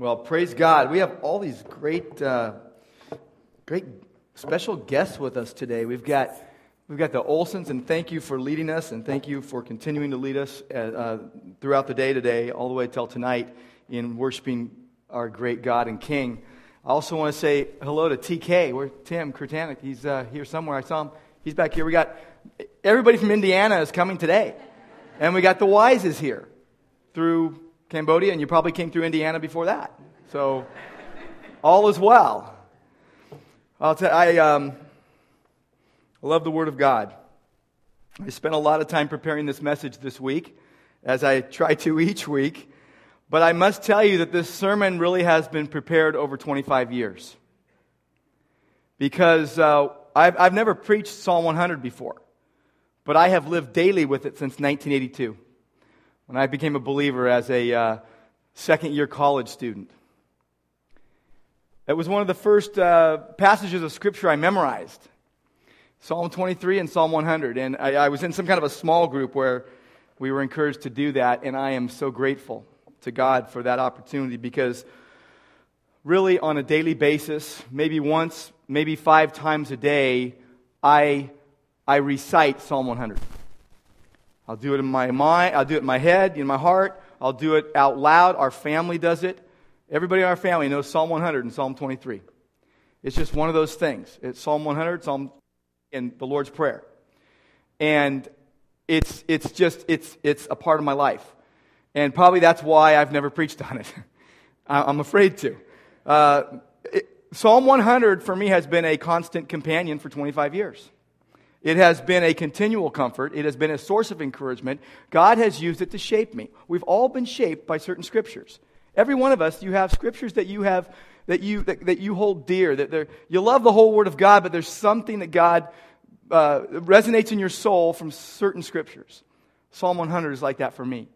Well, praise God. We have all these great, uh, great special guests with us today. We've got, we've got the Olsons, and thank you for leading us, and thank you for continuing to lead us uh, uh, throughout the day today, all the way till tonight, in worshiping our great God and King. I also want to say hello to TK. Where Tim Kurtanik? He's uh, here somewhere. I saw him. He's back here. We got everybody from Indiana is coming today, and we got the Wises here through Cambodia, and you probably came through Indiana before that. So, all is well. I'll tell, I, um, I love the Word of God. I spent a lot of time preparing this message this week, as I try to each week. But I must tell you that this sermon really has been prepared over 25 years. Because uh, I've, I've never preached Psalm 100 before, but I have lived daily with it since 1982 when I became a believer as a uh, second year college student. It was one of the first uh, passages of Scripture I memorized Psalm 23 and Psalm 100. And I, I was in some kind of a small group where we were encouraged to do that, and I am so grateful to God for that opportunity because really on a daily basis, maybe once, maybe five times a day, I, I recite Psalm 100. I'll do it in my mind, I'll do it in my head, in my heart, I'll do it out loud. Our family does it. Everybody in our family knows Psalm 100 and Psalm 23. It's just one of those things. It's Psalm 100, Psalm and the Lord's Prayer. And it's, it's just, it's, it's a part of my life. And probably that's why I've never preached on it. I'm afraid to. Uh, it, Psalm 100 for me has been a constant companion for 25 years. It has been a continual comfort. It has been a source of encouragement. God has used it to shape me. We've all been shaped by certain scriptures. Every one of us, you have scriptures that you have that you that, that you hold dear. That you love the whole Word of God, but there's something that God uh, resonates in your soul from certain scriptures. Psalm 100 is like that for me,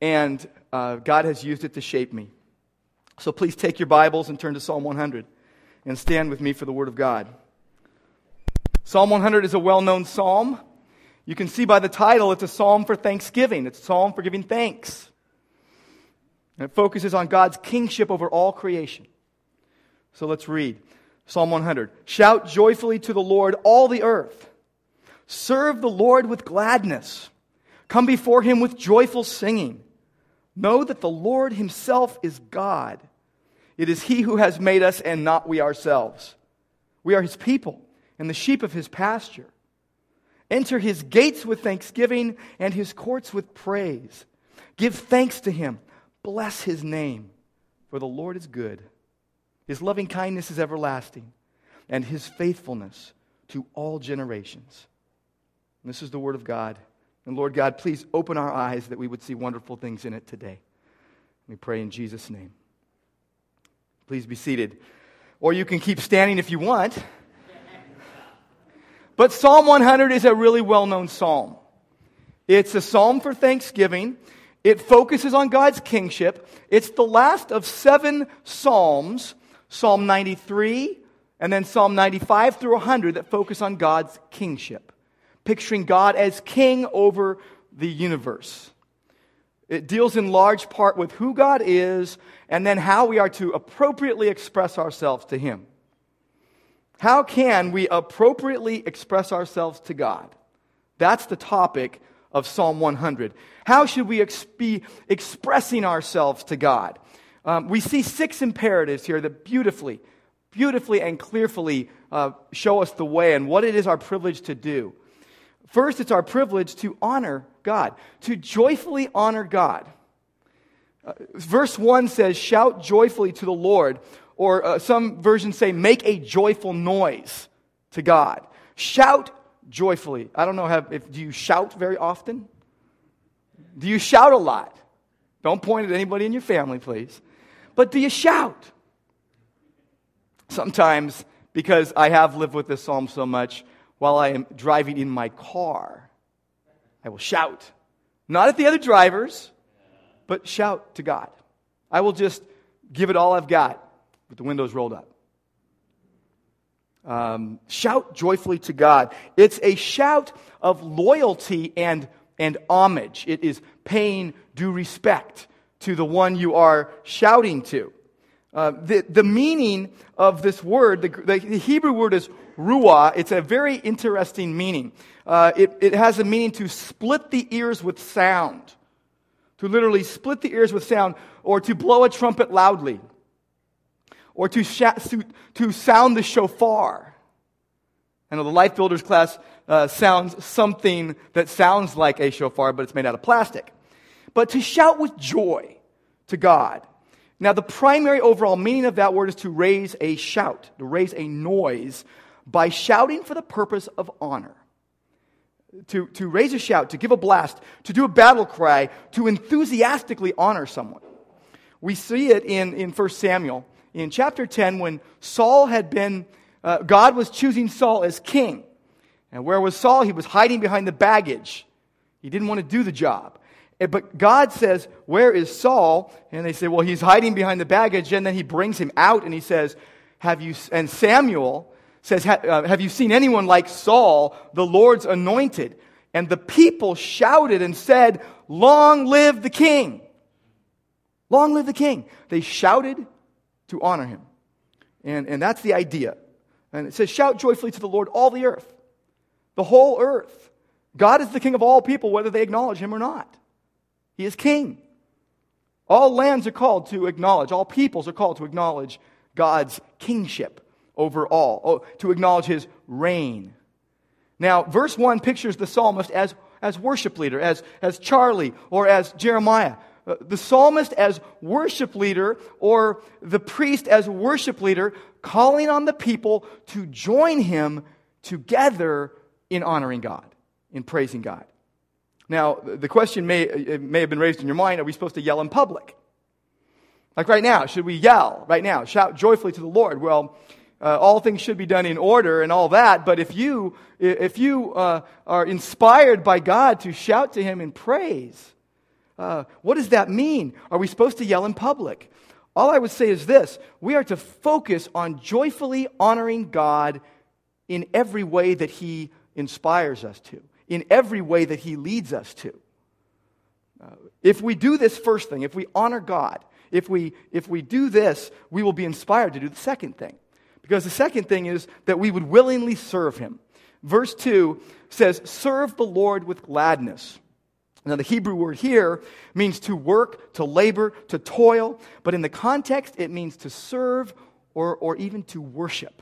and uh, God has used it to shape me. So please take your Bibles and turn to Psalm 100, and stand with me for the Word of God. Psalm 100 is a well known psalm. You can see by the title, it's a psalm for thanksgiving. It's a psalm for giving thanks. And it focuses on God's kingship over all creation. So let's read Psalm 100. Shout joyfully to the Lord, all the earth. Serve the Lord with gladness. Come before him with joyful singing. Know that the Lord himself is God. It is he who has made us and not we ourselves. We are his people and the sheep of his pasture. Enter his gates with thanksgiving and his courts with praise. Give thanks to him. Bless his name, for the Lord is good. His loving kindness is everlasting, and his faithfulness to all generations. And this is the word of God. And Lord God, please open our eyes that we would see wonderful things in it today. We pray in Jesus' name. Please be seated. Or you can keep standing if you want. But Psalm 100 is a really well known psalm. It's a psalm for thanksgiving. It focuses on God's kingship. It's the last of seven psalms Psalm 93 and then Psalm 95 through 100 that focus on God's kingship, picturing God as king over the universe. It deals in large part with who God is and then how we are to appropriately express ourselves to Him. How can we appropriately express ourselves to God? That's the topic of Psalm 100. How should we ex- be expressing ourselves to God? Um, we see six imperatives here that beautifully, beautifully and clearly uh, show us the way and what it is our privilege to do. First, it's our privilege to honor God, to joyfully honor God. Uh, verse 1 says, Shout joyfully to the Lord or uh, some versions say, make a joyful noise to God. Shout joyfully. I don't know have, if do you shout very often? Do you shout a lot? Don't point at anybody in your family, please. But do you shout? Sometimes, because I have lived with this psalm so much, while I am driving in my car, I will shout. Not at the other drivers, but shout to God. I will just give it all I've got with the windows rolled up. Um, shout joyfully to God. It's a shout of loyalty and, and homage. It is paying due respect to the one you are shouting to. Uh, the, the meaning of this word, the, the, Hebrew word is ruah. It's a very interesting meaning. Uh, it, it has a meaning to split the ears with sound, to literally split the ears with sound, or to blow a trumpet loudly, or to, to sound the shofar. I know the Life Builders class uh, sounds something that sounds like a shofar, but it's made out of plastic. But to shout with joy to God. Now, the primary overall meaning of that word is to raise a shout, to raise a noise by shouting for the purpose of honor. To, to raise a shout, to give a blast, to do a battle cry, to enthusiastically honor someone. We see it in, in 1 Samuel in chapter 10 when Saul had been, uh, God was choosing Saul as king. And where was Saul? He was hiding behind the baggage. He didn't want to do the job. But God says, Where is Saul? And they say, Well, he's hiding behind the baggage. And then he brings him out and he says, Have you, and Samuel says, uh, Have you seen anyone like Saul, the Lord's anointed? And the people shouted and said, Long live the king! Long live the king! They shouted to honor him. And, and that's the idea. And it says, Shout joyfully to the Lord, all the earth, the whole earth. God is the king of all people, whether they acknowledge him or not. He is king. All lands are called to acknowledge, all peoples are called to acknowledge God's kingship over all, oh, to acknowledge his reign. Now, verse 1 pictures the psalmist as, as worship leader, as, as Charlie or as Jeremiah. Uh, the psalmist as worship leader or the priest as worship leader, calling on the people to join him together in honoring God, in praising God. Now, the question may, may have been raised in your mind are we supposed to yell in public? Like right now, should we yell right now, shout joyfully to the Lord? Well, uh, all things should be done in order and all that, but if you, if you uh, are inspired by God to shout to Him in praise, uh, what does that mean? Are we supposed to yell in public? All I would say is this we are to focus on joyfully honoring God in every way that He inspires us to in every way that He leads us to. Uh, if we do this first thing, if we honor God, if we, if we do this, we will be inspired to do the second thing. Because the second thing is that we would willingly serve Him. Verse 2 says, Serve the Lord with gladness. Now, the Hebrew word here means to work, to labor, to toil, but in the context, it means to serve or, or even to worship,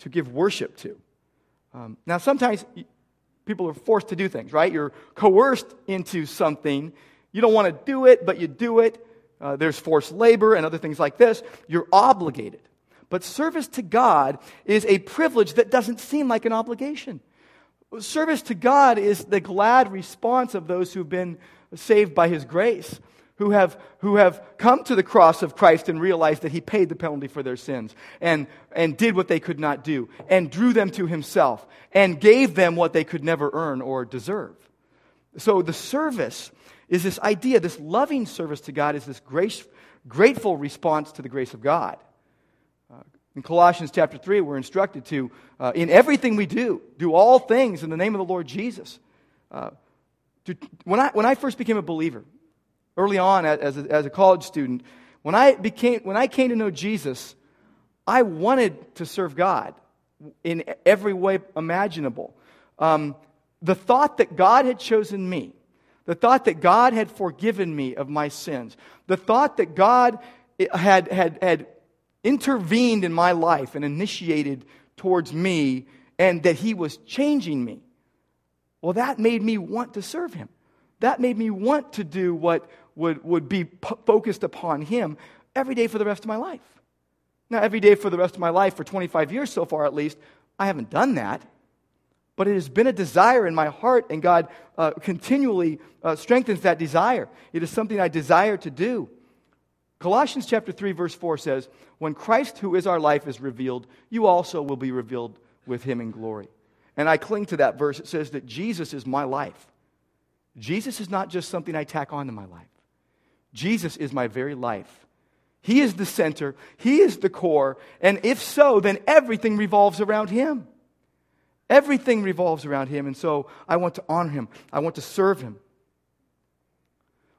to give worship to. Um, now, sometimes people are forced to do things, right? You're coerced into something. You don't want to do it, but you do it. Uh, there's forced labor and other things like this. You're obligated. But service to God is a privilege that doesn't seem like an obligation. Service to God is the glad response of those who've been saved by His grace who have, who have come to the cross of Christ and realized that he paid the penalty for their sins and, and did what they could not do and drew them to himself and gave them what they could never earn or deserve. So the service is this idea, this loving service to God is this grace, grateful response to the grace of God. In Colossians chapter 3, we're instructed to, uh, in everything we do, do all things in the name of the Lord Jesus. Uh, to, when, I, when I first became a believer, early on as a, as a college student, when I, became, when I came to know Jesus, I wanted to serve God in every way imaginable. Um, the thought that God had chosen me, the thought that God had forgiven me of my sins, the thought that God had, had, had intervened in my life and initiated towards me and that He was changing me, well, that made me want to serve Him. That made me want to do what, would, would be focused upon Him every day for the rest of my life. Now, every day for the rest of my life, for 25 years so far at least, I haven't done that. But it has been a desire in my heart, and God uh, continually uh, strengthens that desire. It is something I desire to do. Colossians chapter 3, verse 4 says, When Christ, who is our life, is revealed, you also will be revealed with him in glory. And I cling to that verse. It says that Jesus is my life. Jesus is not just something I tack on to my life. Jesus is my very life. He is the center, He is the core, and if so, then everything revolves around Him. Everything revolves around Him, and so I want to honor Him, I want to serve Him.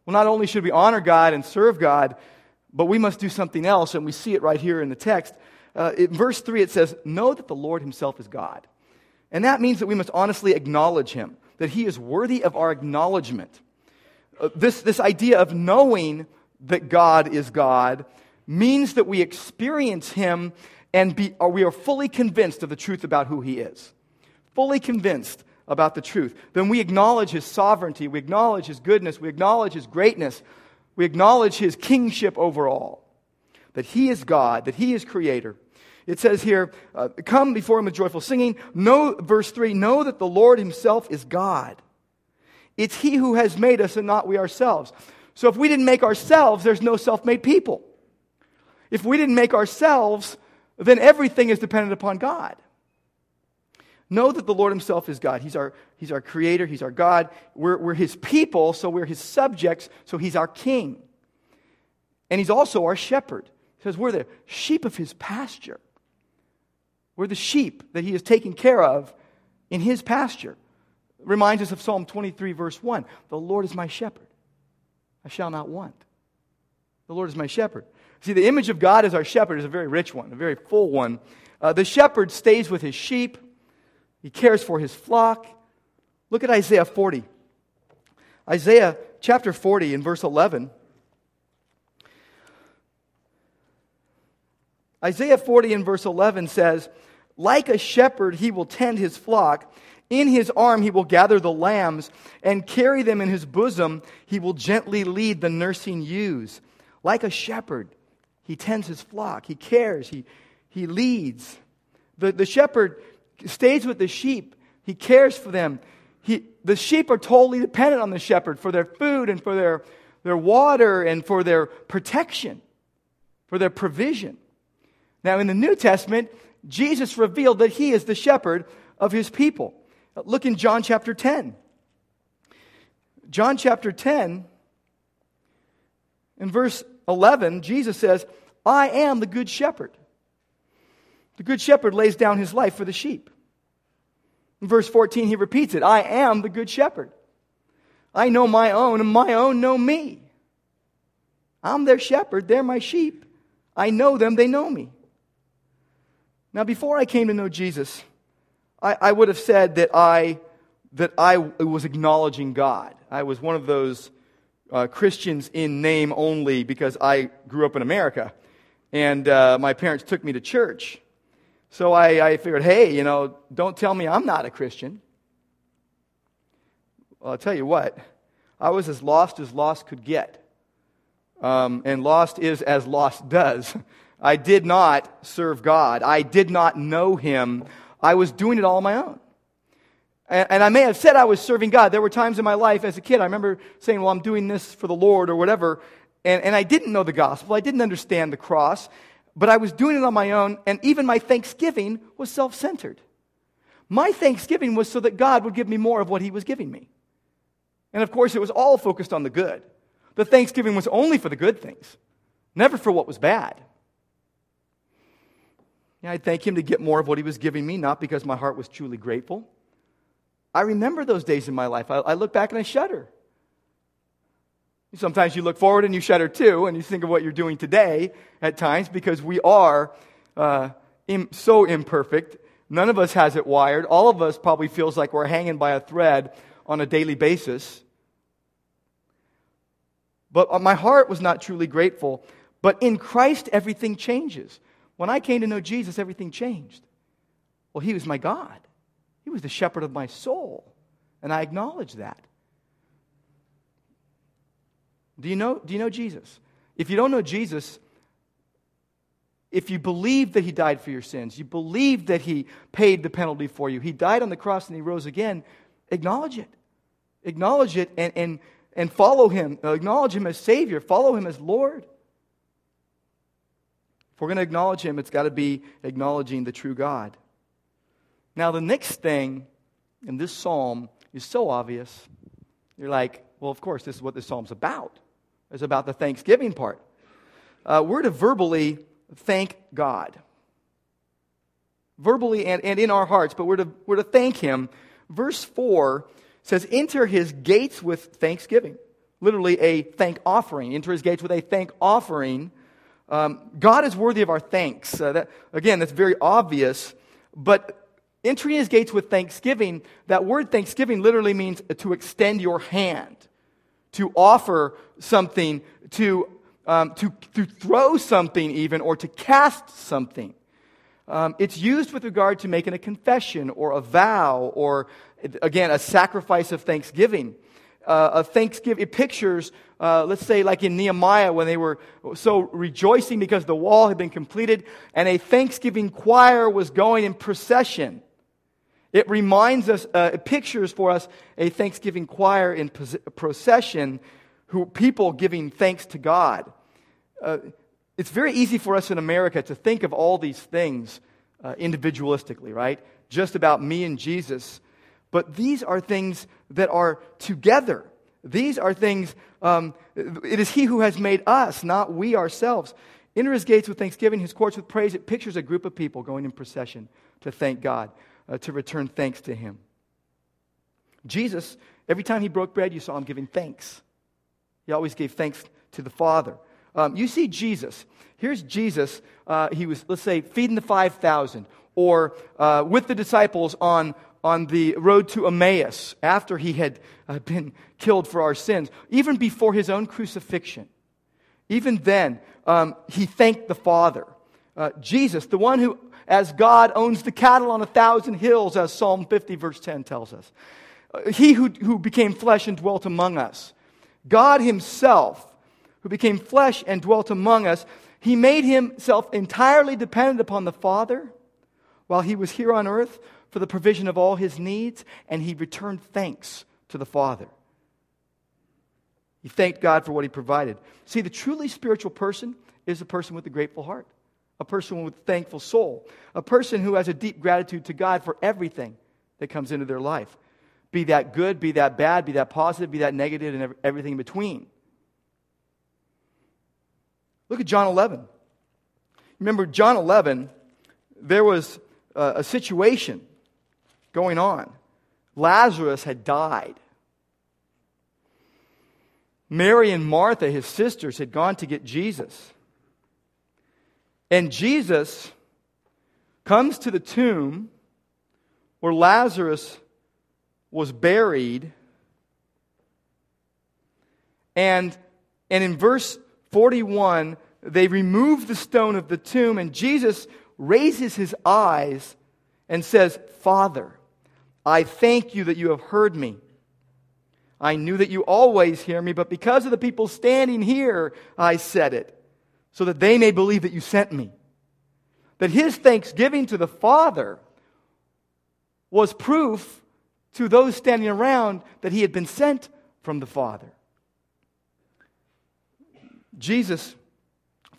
Well, not only should we honor God and serve God, but we must do something else, and we see it right here in the text. Uh, in verse 3, it says, Know that the Lord himself is God. And that means that we must honestly acknowledge him, that he is worthy of our acknowledgement. Uh, this, this idea of knowing that God is God means that we experience him and be, or we are fully convinced of the truth about who he is. Fully convinced about the truth. Then we acknowledge his sovereignty, we acknowledge his goodness, we acknowledge his greatness, we acknowledge his kingship over all. That he is God, that he is creator. It says here, uh, come before him with joyful singing. Know, verse 3, know that the Lord himself is God. It's he who has made us and not we ourselves. So if we didn't make ourselves, there's no self made people. If we didn't make ourselves, then everything is dependent upon God. Know that the Lord Himself is God. He's our, he's our creator, He's our God. We're, we're His people, so we're His subjects, so He's our king. And He's also our shepherd. He says we're the sheep of His pasture. We're the sheep that He is taking care of in His pasture. Reminds us of Psalm 23, verse 1. The Lord is my shepherd. I shall not want. The Lord is my shepherd. See, the image of God as our shepherd is a very rich one, a very full one. Uh, the shepherd stays with his sheep, he cares for his flock. Look at Isaiah 40. Isaiah chapter 40 in verse 11. Isaiah 40 in verse 11 says, Like a shepherd, he will tend his flock. In his arm, he will gather the lambs and carry them in his bosom. He will gently lead the nursing ewes. Like a shepherd, he tends his flock. He cares. He, he leads. The, the shepherd stays with the sheep. He cares for them. He, the sheep are totally dependent on the shepherd for their food and for their, their water and for their protection, for their provision. Now, in the New Testament, Jesus revealed that he is the shepherd of his people. Look in John chapter 10. John chapter 10, in verse 11, Jesus says, I am the good shepherd. The good shepherd lays down his life for the sheep. In verse 14, he repeats it I am the good shepherd. I know my own, and my own know me. I'm their shepherd, they're my sheep. I know them, they know me. Now, before I came to know Jesus, I, I would have said that I, that I was acknowledging God. I was one of those uh, Christians in name only because I grew up in America and uh, my parents took me to church. So I, I, figured, hey, you know, don't tell me I'm not a Christian. Well, I'll tell you what, I was as lost as lost could get. Um, and lost is as lost does. I did not serve God, I did not know Him. I was doing it all on my own. And, and I may have said I was serving God. There were times in my life as a kid, I remember saying, Well, I'm doing this for the Lord or whatever. And, and I didn't know the gospel. I didn't understand the cross. But I was doing it on my own. And even my thanksgiving was self centered. My thanksgiving was so that God would give me more of what He was giving me. And of course, it was all focused on the good. The thanksgiving was only for the good things, never for what was bad. And I'd thank Him to get more of what He was giving me, not because my heart was truly grateful. I remember those days in my life. I, I look back and I shudder. Sometimes you look forward and you shudder too, and you think of what you're doing today at times because we are uh, Im- so imperfect. None of us has it wired. All of us probably feels like we're hanging by a thread on a daily basis. But uh, my heart was not truly grateful. But in Christ, everything changes. When I came to know Jesus, everything changed. Well, He was my God, He was the shepherd of my soul. And I acknowledge that. Do you know, do you know Jesus? If you don't know Jesus, if you believe that he died for your sins, you believe that he paid the penalty for you, he died on the cross and he rose again, acknowledge it. Acknowledge it and, and, and follow him. Uh, acknowledge him as Savior, follow him as Lord. If we're going to acknowledge him, it's got to be acknowledging the true God. Now, the next thing in this psalm is so obvious. You're like, well, of course, this is what this psalm's about is about the thanksgiving part. Uh, we're to verbally thank God. Verbally and, and in our hearts, but we're to, we're to thank Him. Verse 4 says, Enter His gates with thanksgiving. literally a thank offering. Enter his gates with a thank offering. Um, God is worthy of our thanks. Uh, that, again, that's very obvious, but entering his gates with thanksgiving, that word thanksgiving literally means to extend your hand, to offer something, to, um, to, to throw something even, or to cast something. Um, it's used with regard to making a confession or a vow or, again, a sacrifice of thanksgiving. Uh, a thanksgiving, it pictures, uh, let's say, like in Nehemiah when they were so rejoicing because the wall had been completed and a thanksgiving choir was going in procession. It reminds us, uh, it pictures for us a thanksgiving choir in procession, who people giving thanks to God. Uh, it's very easy for us in America to think of all these things uh, individualistically, right? Just about me and Jesus. But these are things that are together. These are things, um, it is He who has made us, not we ourselves. Enter His gates with thanksgiving, His courts with praise. It pictures a group of people going in procession to thank God, uh, to return thanks to Him. Jesus, every time He broke bread, you saw Him giving thanks. He always gave thanks to the Father. Um, you see Jesus. Here's Jesus. Uh, he was, let's say, feeding the 5,000 or uh, with the disciples on, on the road to Emmaus after he had uh, been killed for our sins, even before his own crucifixion. Even then, um, he thanked the Father. Uh, Jesus, the one who, as God, owns the cattle on a thousand hills, as Psalm 50, verse 10 tells us. He who, who became flesh and dwelt among us. God Himself who became flesh and dwelt among us, he made himself entirely dependent upon the Father while he was here on earth for the provision of all his needs, and he returned thanks to the Father. He thanked God for what he provided. See, the truly spiritual person is a person with a grateful heart, a person with a thankful soul, a person who has a deep gratitude to God for everything that comes into their life. Be that good, be that bad, be that positive, be that negative, and everything in between. Look at John 11. Remember, John 11, there was a, a situation going on. Lazarus had died. Mary and Martha, his sisters, had gone to get Jesus. And Jesus comes to the tomb where Lazarus was buried. And, and in verse 41, they remove the stone of the tomb, and Jesus raises his eyes and says, Father, I thank you that you have heard me. I knew that you always hear me, but because of the people standing here, I said it, so that they may believe that you sent me. That his thanksgiving to the Father was proof to those standing around that he had been sent from the Father. Jesus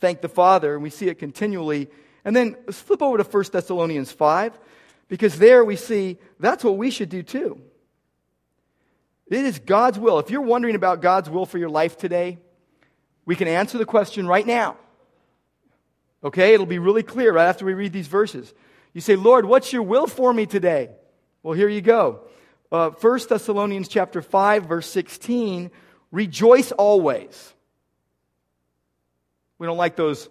thanked the Father, and we see it continually. And then let's flip over to 1 Thessalonians 5, because there we see that's what we should do too. It is God's will. If you're wondering about God's will for your life today, we can answer the question right now. Okay? It'll be really clear right after we read these verses. You say, Lord, what's your will for me today? Well, here you go. Uh, 1 Thessalonians chapter 5, verse 16, rejoice always. We don't like those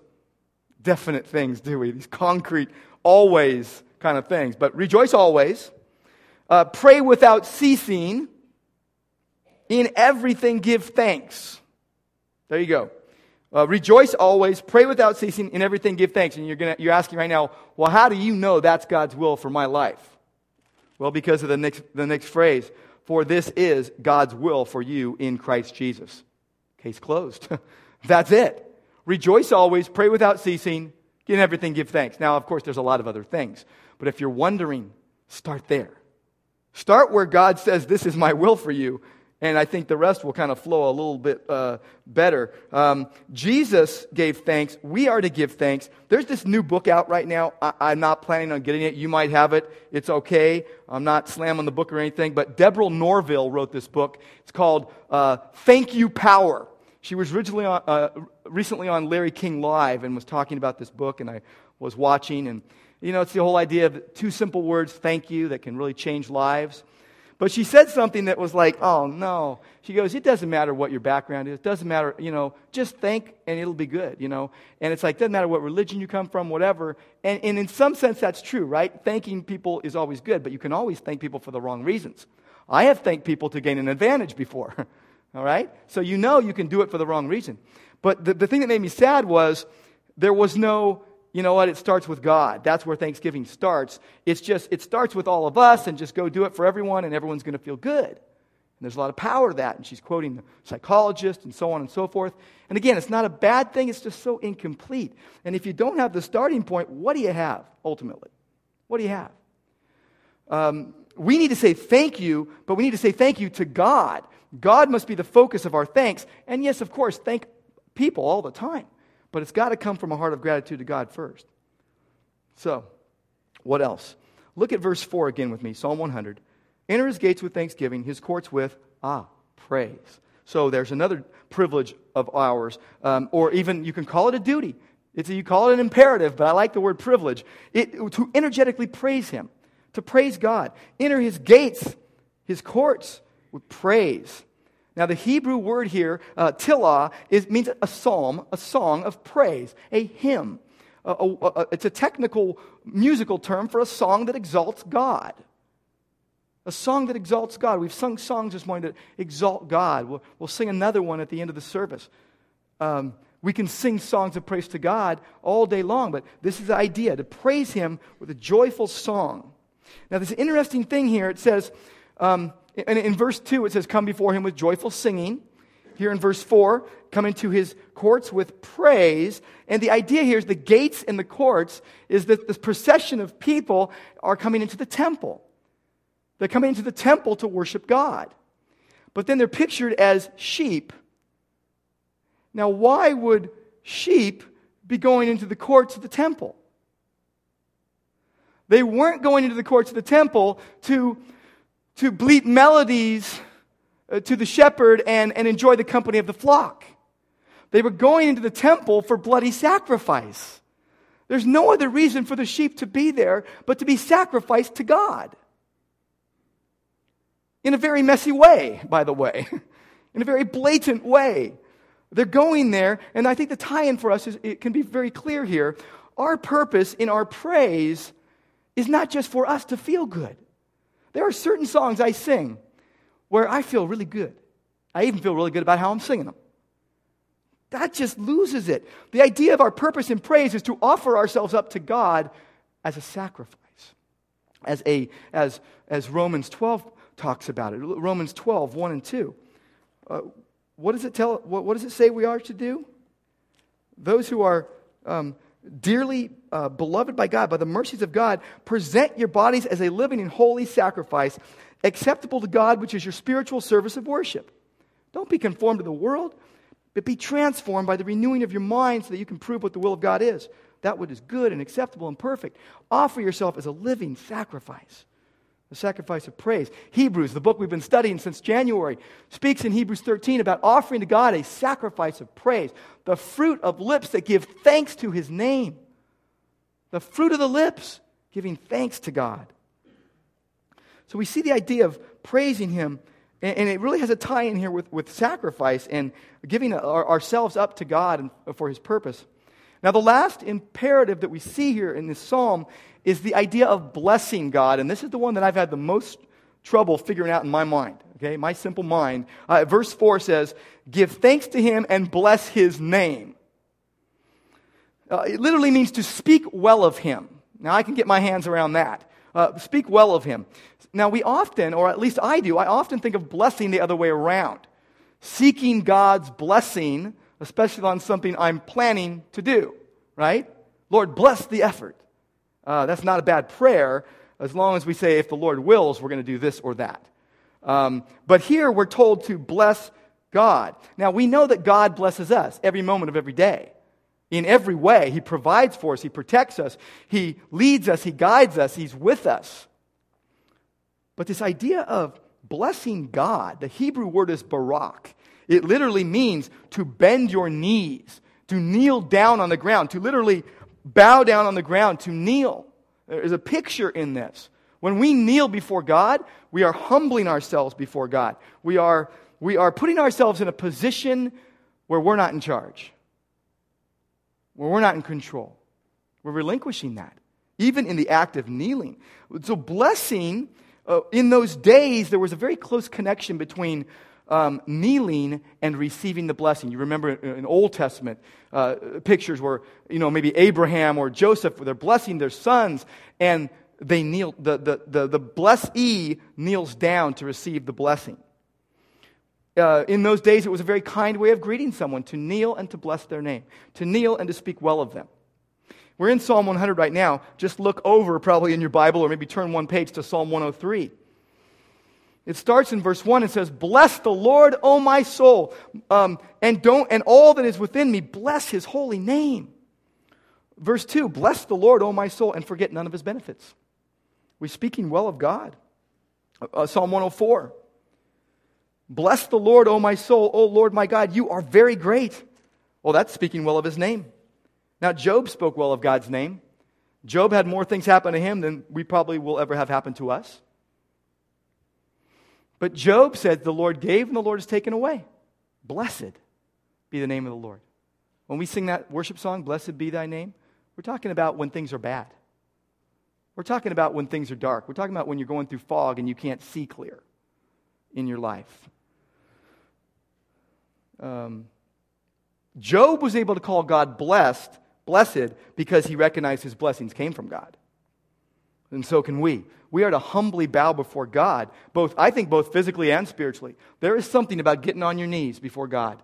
definite things, do we? These concrete, always kind of things. But rejoice always. Uh, pray without ceasing. In everything, give thanks. There you go. Uh, rejoice always. Pray without ceasing. In everything, give thanks. And you're, gonna, you're asking right now, well, how do you know that's God's will for my life? Well, because of the next, the next phrase. For this is God's will for you in Christ Jesus. Case closed. that's it. Rejoice always, pray without ceasing, in everything give thanks. Now, of course, there's a lot of other things, but if you're wondering, start there. Start where God says, This is my will for you. And I think the rest will kind of flow a little bit uh, better. Um, Jesus gave thanks. We are to give thanks. There's this new book out right now. I- am not planning on getting it. You might have it. It's okay. I'm not slamming the book or anything. But Deborah Norville wrote this book. It's called uh, Thank You Power. She was originally on, uh, recently on Larry King Live and was talking about this book, and I was watching. And, you know, it's the whole idea of two simple words, thank you, that can really change lives. But she said something that was like, oh no. She goes, it doesn't matter what your background is. It doesn't matter, you know, just think and it'll be good, you know. And it's like, doesn't matter what religion you come from, whatever. And, and in some sense, that's true, right? Thanking people is always good, but you can always thank people for the wrong reasons. I have thanked people to gain an advantage before, all right? So you know you can do it for the wrong reason. But the, the thing that made me sad was there was no you know what? It starts with God. That's where Thanksgiving starts. It's just, it starts with all of us and just go do it for everyone and everyone's going to feel good. And there's a lot of power to that. And she's quoting the psychologist and so on and so forth. And again, it's not a bad thing, it's just so incomplete. And if you don't have the starting point, what do you have ultimately? What do you have? Um, we need to say thank you, but we need to say thank you to God. God must be the focus of our thanks. And yes, of course, thank people all the time. But it's got to come from a heart of gratitude to God first. So, what else? Look at verse 4 again with me, Psalm 100. Enter his gates with thanksgiving, his courts with, ah, praise. So there's another privilege of ours, um, or even you can call it a duty. It's a, you call it an imperative, but I like the word privilege. It, to energetically praise him, to praise God. Enter his gates, his courts with praise. Now, the Hebrew word here, uh, tehillah, is, means a psalm, a song of praise, a hymn. A, a, a, it's a technical musical term for a song that exalts God. A song that exalts God. We've sung songs this morning that exalt God. We'll, we'll sing another one at the end of the service. Um, we can sing songs of praise to God all day long, but this is the idea to praise Him with a joyful song. Now, this interesting thing here it says, um, and in verse 2, it says, Come before him with joyful singing. Here in verse 4, come into his courts with praise. And the idea here is the gates and the courts is that this procession of people are coming into the temple. They're coming into the temple to worship God. But then they're pictured as sheep. Now, why would sheep be going into the courts of the temple? They weren't going into the courts of the temple to to bleat melodies uh, to the shepherd and, and enjoy the company of the flock. They were going into the temple for bloody sacrifice. There's no other reason for the sheep to be there but to be sacrificed to God. In a very messy way, by the way, in a very blatant way. They're going there, and I think the tie in for us is it can be very clear here. Our purpose in our praise is not just for us to feel good. There are certain songs I sing where I feel really good. I even feel really good about how I'm singing them. That just loses it. The idea of our purpose in praise is to offer ourselves up to God as a sacrifice. As, a, as, as Romans 12 talks about it. Romans 12, 1 and 2. Uh, what, does it tell, what, what, does it say we are to do? Those who are um, dearly uh, beloved by God, by the mercies of God, present your bodies as a living and holy sacrifice, acceptable to God, which is your spiritual service of worship. Don't be conformed to the world, but be transformed by the renewing of your mind so that you can prove what the will of God is. That which is good and acceptable and perfect. Offer yourself as a living sacrifice the sacrifice of praise. Hebrews, the book we've been studying since January, speaks in Hebrews 13 about offering to God a sacrifice of praise, the fruit of lips that give thanks to his name. The fruit of the lips, giving thanks to God. So we see the idea of praising him, and, it really has a tie in here with, with sacrifice and giving our, ourselves up to God for his purpose. Now, the last imperative that we see here in this psalm is the idea of blessing God. And this is the one that I've had the most trouble figuring out in my mind, okay, my simple mind. Uh, verse 4 says, Give thanks to him and bless his name. Uh, it literally means to speak well of him. Now, I can get my hands around that. Uh, speak well of him. Now, we often, or at least I do, I often think of blessing the other way around. Seeking God's blessing especially on something I'm planning to do, right? Lord, bless the effort. Uh, that's not a bad prayer as long as we say, if the Lord wills, we're going to do this or that. Um, but here we're told to bless God. Now, we know that God blesses us every moment of every day. In every way, He provides for us, He protects us, He leads us, He guides us, He's with us. But this idea of blessing God, the Hebrew word is barak. It literally means to bend your knees, to kneel down on the ground, to literally bow down on the ground, to kneel. There's a picture in this. When we kneel before God, we are humbling ourselves before God. We are, we are putting ourselves in a position where we're not in charge, where we're not in control. We're relinquishing that, even in the act of kneeling. So, blessing, uh, in those days, there was a very close connection between um, kneeling and receiving the blessing. You remember in Old Testament uh, pictures where, you know, maybe Abraham or Joseph, they're blessing their sons, and they kneel, the, the, the, the blessee kneels down to receive the blessing. Uh, in those days, it was a very kind way of greeting someone to kneel and to bless their name, to kneel and to speak well of them. We're in Psalm 100 right now. Just look over, probably in your Bible, or maybe turn one page to Psalm 103. It starts in verse 1 and says, Bless the Lord, O my soul, um, and, don't, and all that is within me, bless his holy name. Verse 2 Bless the Lord, O my soul, and forget none of his benefits. We're speaking well of God. Uh, Psalm 104 Bless the Lord, O my soul, O Lord my God, you are very great. Well, that's speaking well of his name. Now, Job spoke well of God's name. Job had more things happen to him than we probably will ever have happen to us. But Job said, The Lord gave and the Lord has taken away. Blessed be the name of the Lord. When we sing that worship song, Blessed be thy name, we're talking about when things are bad. We're talking about when things are dark. We're talking about when you're going through fog and you can't see clear in your life. Um, Job was able to call God blessed blessed because he recognized his blessings came from God. And so can we. We are to humbly bow before God, both, I think, both physically and spiritually. There is something about getting on your knees before God,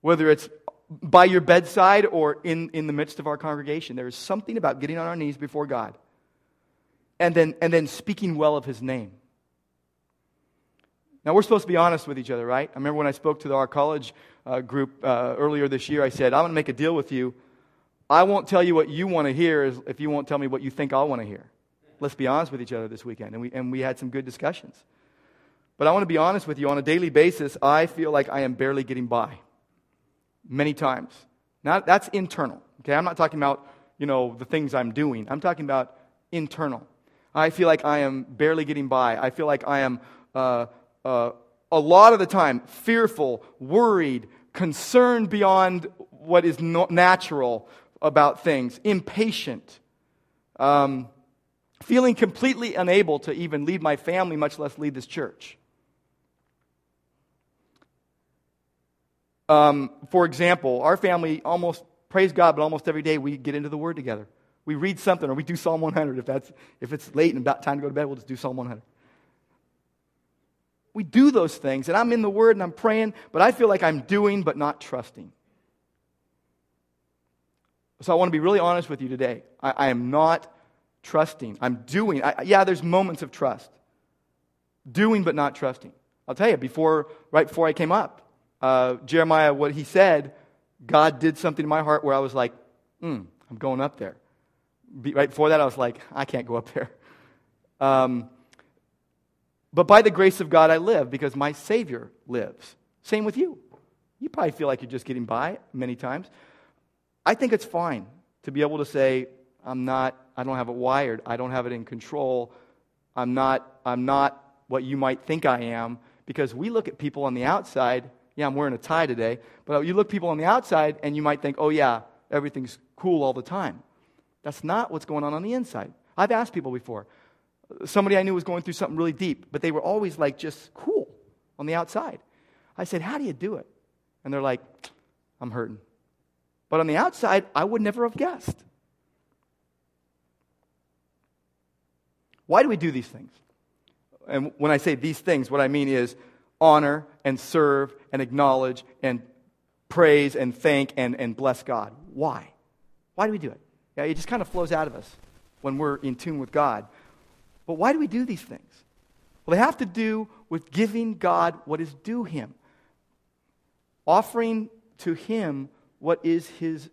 whether it's by your bedside or in, in the midst of our congregation. There is something about getting on our knees before God and then, and then speaking well of his name. Now, we're supposed to be honest with each other, right? I remember when I spoke to our college uh, group uh, earlier this year, I said, I'm going to make a deal with you. I won't tell you what you want to hear if you won't tell me what you think I want to hear. Let's be honest with each other this weekend. And we, and we had some good discussions. But I want to be honest with you. On a daily basis, I feel like I am barely getting by. Many times. Now, that's internal. Okay? I'm not talking about, you know, the things I'm doing. I'm talking about internal. I feel like I am barely getting by. I feel like I am uh, uh, a lot of the time fearful, worried, concerned beyond what is no- natural about things, impatient, um, feeling completely unable to even lead my family, much less lead this church. Um, for example, our family almost, praise God, but almost every day we get into the Word together. We read something or we do Psalm 100. If, that's, if it's late and about time to go to bed, we'll just do Psalm 100. We do those things, and I'm in the Word and I'm praying, but I feel like I'm doing but not trusting. So I want to be really honest with you today. I, I am not trusting. I'm doing. I, yeah, there's moments of trust. Doing but not trusting. I'll tell you, before, right before I came up, uh, Jeremiah, what he said, God did something in my heart where I was like, hmm, I'm going up there right before that, I was like, I can't go up there. Um, but by the grace of God, I live because my Savior lives. Same with you. You probably feel like you're just getting by many times. I think it's fine to be able to say, I'm not, I don't have it wired, I don't have it in control, I'm not, I'm not what you might think I am, because we look at people on the outside. Yeah, I'm wearing a tie today, but you look people on the outside and you might think, oh, yeah, everything's cool all the time. That's not what's going on on the inside. I've asked people before. Somebody I knew was going through something really deep, but they were always like just cool on the outside. I said, How do you do it? And they're like, I'm hurting. But on the outside, I would never have guessed. Why do we do these things? And when I say these things, what I mean is honor and serve and acknowledge and praise and thank and, and bless God. Why? Why do we do it? Yeah, it just kind of flows out of us when we're in tune with God. But why do we do these things? Well, they have to do with giving God what is due Him, offering to Him what is His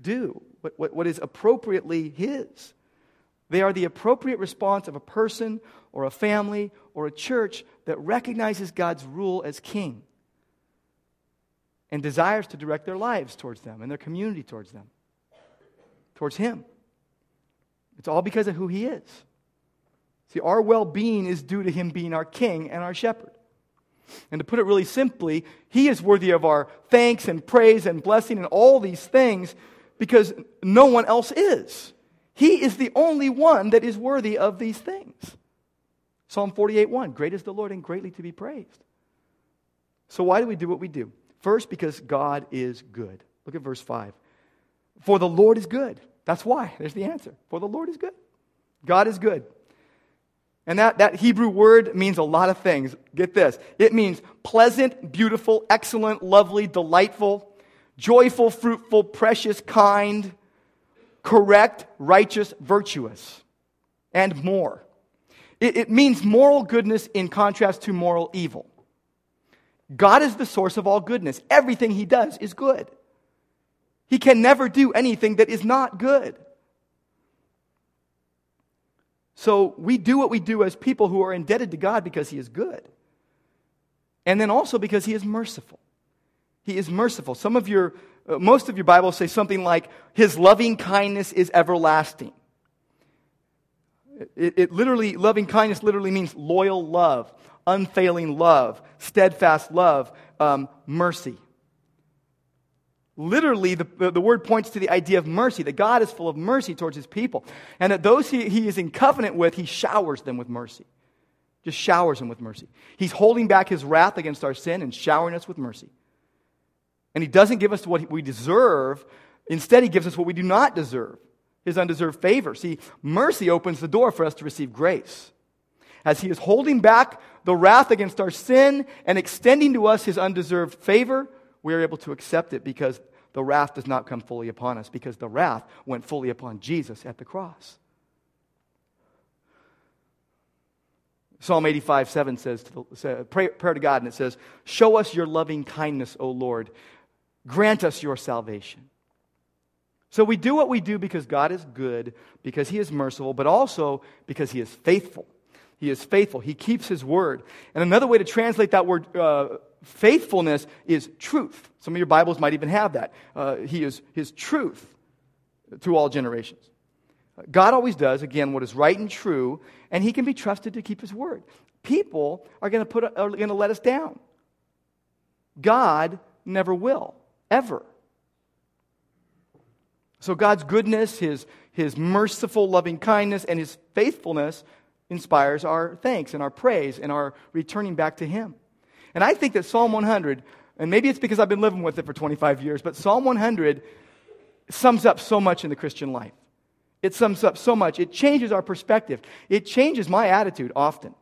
due, what, what, what is appropriately His. They are the appropriate response of a person or a family or a church that recognizes God's rule as king and desires to direct their lives towards them and their community towards them towards Him. It's all because of who He is. See, our well being is due to Him being our King and our shepherd. And to put it really simply, He is worthy of our thanks and praise and blessing and all these things because no one else is. He is the only one that is worthy of these things. Psalm 48 1 Great is the Lord and greatly to be praised. So, why do we do what we do? First, because God is good. Look at verse 5. For the Lord is good. That's why. There's the answer. For the Lord is good. God is good. And that, that Hebrew word means a lot of things. Get this it means pleasant, beautiful, excellent, lovely, delightful, joyful, fruitful, precious, kind, correct, righteous, virtuous, and more. It, it means moral goodness in contrast to moral evil. God is the source of all goodness. Everything he does is good. He can never do anything that is not good. So we do what we do as people who are indebted to God because he is good. And then also because he is merciful. He is merciful. Some of your, uh, most of your Bibles say something like, his loving kindness is everlasting. It, it literally, loving kindness literally means loyal love, unfailing love, steadfast love, um, mercy. Literally, the, the word points to the idea of mercy, that God is full of mercy towards his people. And that those he, he is in covenant with, he showers them with mercy. Just showers them with mercy. He's holding back his wrath against our sin and showering us with mercy. And he doesn't give us what we deserve. Instead, he gives us what we do not deserve his undeserved favor. See, mercy opens the door for us to receive grace. As he is holding back the wrath against our sin and extending to us his undeserved favor, we are able to accept it because the wrath does not come fully upon us, because the wrath went fully upon Jesus at the cross. Psalm 85, 7 says, to the, pray, prayer to God, and it says, Show us your loving kindness, O Lord. Grant us your salvation. So we do what we do because God is good, because He is merciful, but also because He is faithful. He is faithful. He keeps His word. And another way to translate that word uh, faithfulness is truth. Some of your Bibles might even have that. Uh, he is His truth to all generations. God always does, again, what is right and true, and He can be trusted to keep His word. People are going to put are going to let us down. God never will, ever. So God's goodness, His, His merciful loving kindness, and His faithfulness inspires our thanks and our praise and our returning back to Him. And I think that Psalm 100, and maybe it's because I've been living with it for 25 years, but Psalm 100 sums up so much in the Christian life. It sums up so much. It changes our perspective. It changes my attitude often.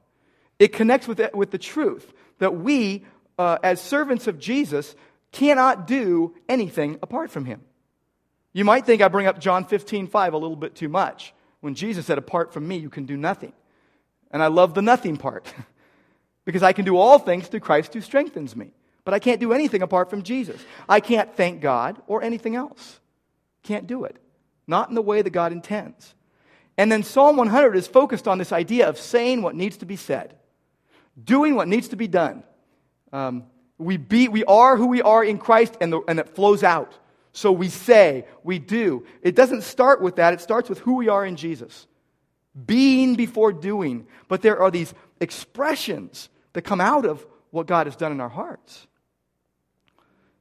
It connects with, it, with the truth that we, uh, as servants of Jesus, cannot do anything apart from Him. You might think I bring up John 15, 5 a little bit too much when Jesus said, Apart from me, you can do nothing. And I love the nothing part because I can do all things through Christ who strengthens me. But I can't do anything apart from Jesus. I can't thank God or anything else. Can't do it. Not in the way that God intends. And then Psalm 100 is focused on this idea of saying what needs to be said, doing what needs to be done. Um, we, be, we are who we are in Christ, and, the, and it flows out. So we say, we do. It doesn't start with that, it starts with who we are in Jesus. Being before doing. But there are these expressions that come out of what God has done in our hearts.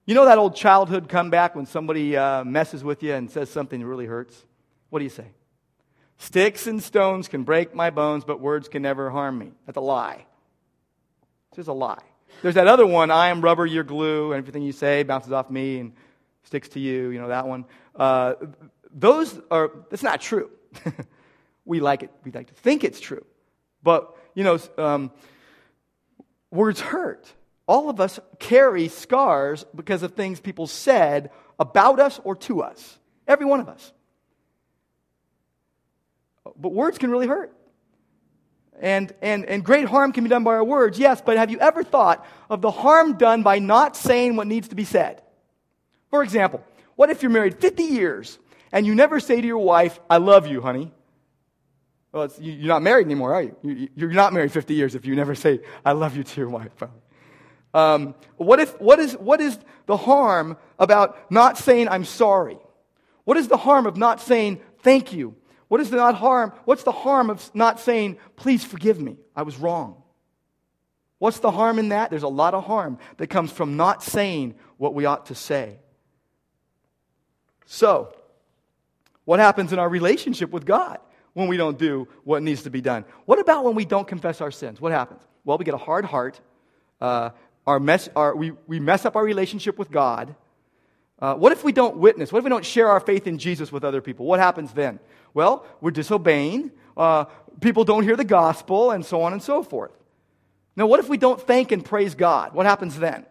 You know that old childhood comeback when somebody uh, messes with you and says something that really hurts? What do you say? Sticks and stones can break my bones, but words can never harm me. That's a lie. It's just a lie. There's that other one, I am rubber, you're glue, and everything you say bounces off me, and sticks to you, you know, that one. Uh, those are, that's not true. we like it, we like to think it's true. But, you know, um, words hurt. All of us carry scars because of things people said about us or to us. Every one of us. But words can really hurt. And, and, and great harm can be done by our words, yes, but have you ever thought of the harm done by not saying what needs to be said? For example, what if you're married 50 years and you never say to your wife, I love you, honey? Well, you're not married anymore, are you? You're not married 50 years if you never say, I love you to your wife. Um, what, if, what, is, what is the harm about not saying, I'm sorry? What is the harm of not saying, thank you? What is the not harm? What's the harm of not saying, please forgive me? I was wrong. What's the harm in that? There's a lot of harm that comes from not saying what we ought to say. So, what happens in our relationship with God when we don't do what needs to be done? What about when we don't confess our sins? What happens? Well, we get a hard heart. Uh, our mess, our, we, we mess up our relationship with God. Uh, what if we don't witness? What if we don't share our faith in Jesus with other people? What happens then? Well, we're disobeying. Uh, people don't hear the gospel, and so on and so forth. Now, what if we don't thank and praise God? What happens then?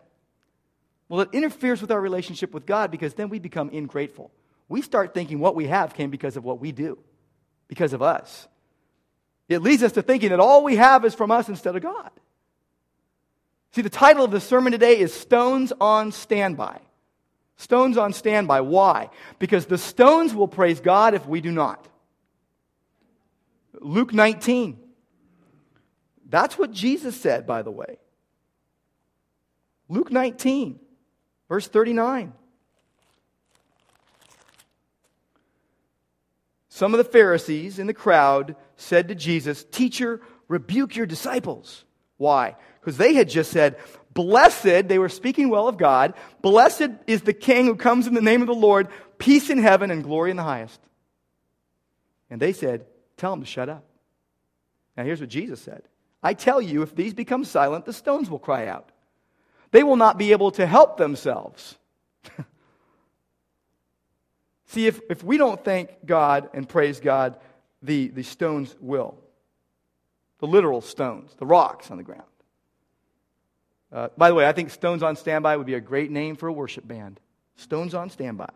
Well, it interferes with our relationship with God because then we become ingrateful. We start thinking what we have came because of what we do, because of us. It leads us to thinking that all we have is from us instead of God. See, the title of the sermon today is Stones on Standby. Stones on standby. Why? Because the stones will praise God if we do not. Luke 19. That's what Jesus said, by the way. Luke 19, verse 39. Some of the Pharisees in the crowd said to Jesus, Teacher, rebuke your disciples. Why? Because they had just said, Blessed, they were speaking well of God, blessed is the King who comes in the name of the Lord, peace in heaven and glory in the highest. And they said, Tell him to shut up. Now here's what Jesus said I tell you, if these become silent, the stones will cry out. They will not be able to help themselves. See, if, if we don't thank God and praise God, the, the stones will. The literal stones, the rocks on the ground. Uh, by the way, I think Stones on Standby would be a great name for a worship band. Stones on Standby.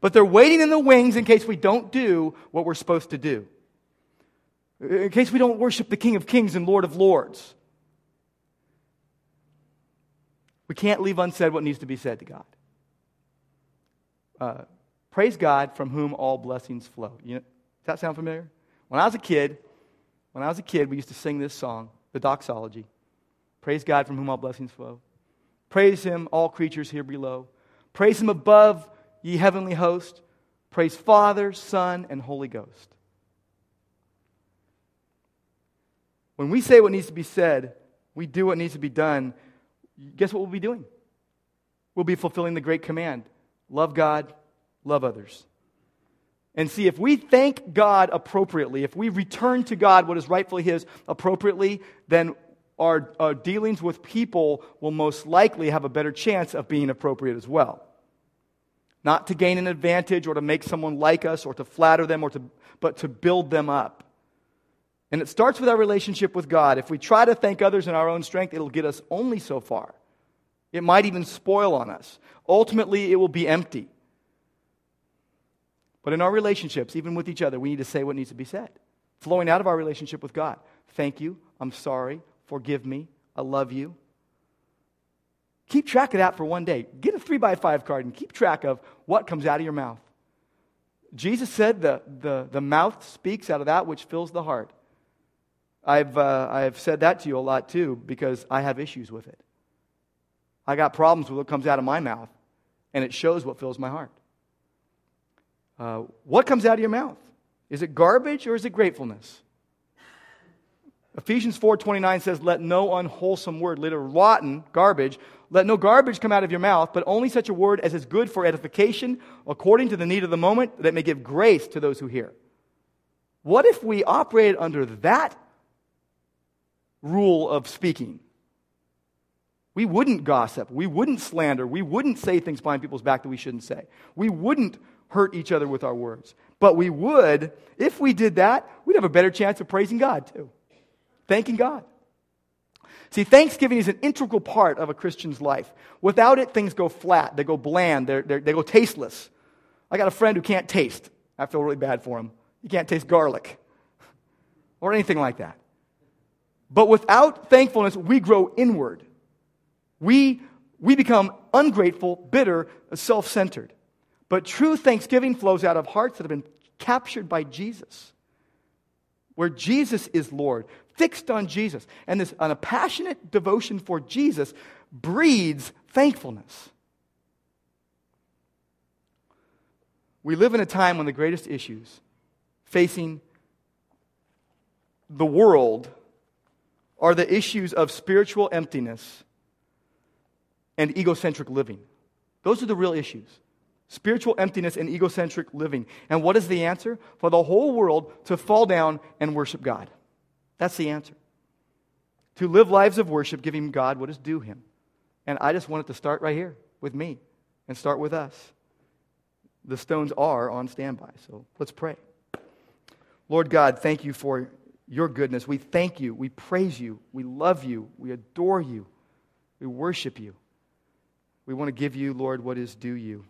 But they're waiting in the wings in case we don't do what we're supposed to do. In case we don't worship the King of Kings and Lord of Lords. We can't leave unsaid what needs to be said to God. Uh, praise God from whom all blessings flow. You know, does that sound familiar? When I was a kid, when I was a kid, we used to sing this song, the doxology. Praise God from whom all blessings flow. Praise him, all creatures here below. Praise him above, ye heavenly host. Praise Father, Son, and Holy Ghost. When we say what needs to be said, we do what needs to be done, guess what we'll be doing? We'll be fulfilling the great command love God, love others. And see, if we thank God appropriately, if we return to God what is rightfully His appropriately, then our, our dealings with people will most likely have a better chance of being appropriate as well. Not to gain an advantage or to make someone like us or to flatter them, or to, but to build them up. And it starts with our relationship with God. If we try to thank others in our own strength, it'll get us only so far. It might even spoil on us. Ultimately, it will be empty. But in our relationships, even with each other, we need to say what needs to be said, flowing out of our relationship with God. Thank you. I'm sorry forgive me, I love you. Keep track of that for one day. Get a three by five card and keep track of what comes out of your mouth. Jesus said the, the, the mouth speaks out of that which fills the heart. I've, uh, I've said that to you a lot too because I have issues with it. I got problems with what comes out of my mouth, and it shows what fills my heart. Uh, what comes out of your mouth? Is it garbage or is it gratefulness? Ephesians 4:29 says, "Let no unwholesome word, little rotten garbage, let no garbage come out of your mouth, but only such a word as is good for edification, according to the need of the moment, that may give grace to those who hear." What if we operated under that rule of speaking? We wouldn't gossip. We wouldn't slander. We wouldn't say things behind people's back that we shouldn't say. We wouldn't hurt each other with our words. But we would, if we did that, we'd have a better chance of praising God too. Thanking God. See, Thanksgiving is an integral part of a Christian's life. Without it, things go flat, they go bland, they're, they're, they go tasteless. I got a friend who can't taste. I feel really bad for him. He can't taste garlic or anything like that. But without thankfulness, we grow inward. We, we become ungrateful, bitter, self centered. But true thanksgiving flows out of hearts that have been captured by Jesus, where Jesus is Lord, fixed on Jesus. And this and a passionate devotion for Jesus breeds thankfulness. We live in a time when the greatest issues facing the world are the issues of spiritual emptiness and egocentric living. Those are the real issues spiritual emptiness and egocentric living. And what is the answer? For the whole world to fall down and worship God. That's the answer. To live lives of worship, giving God what is due him. And I just wanted to start right here with me and start with us. The stones are on standby. So let's pray. Lord God, thank you for your goodness. We thank you. We praise you. We love you. We adore you. We worship you. We want to give you, Lord, what is due you.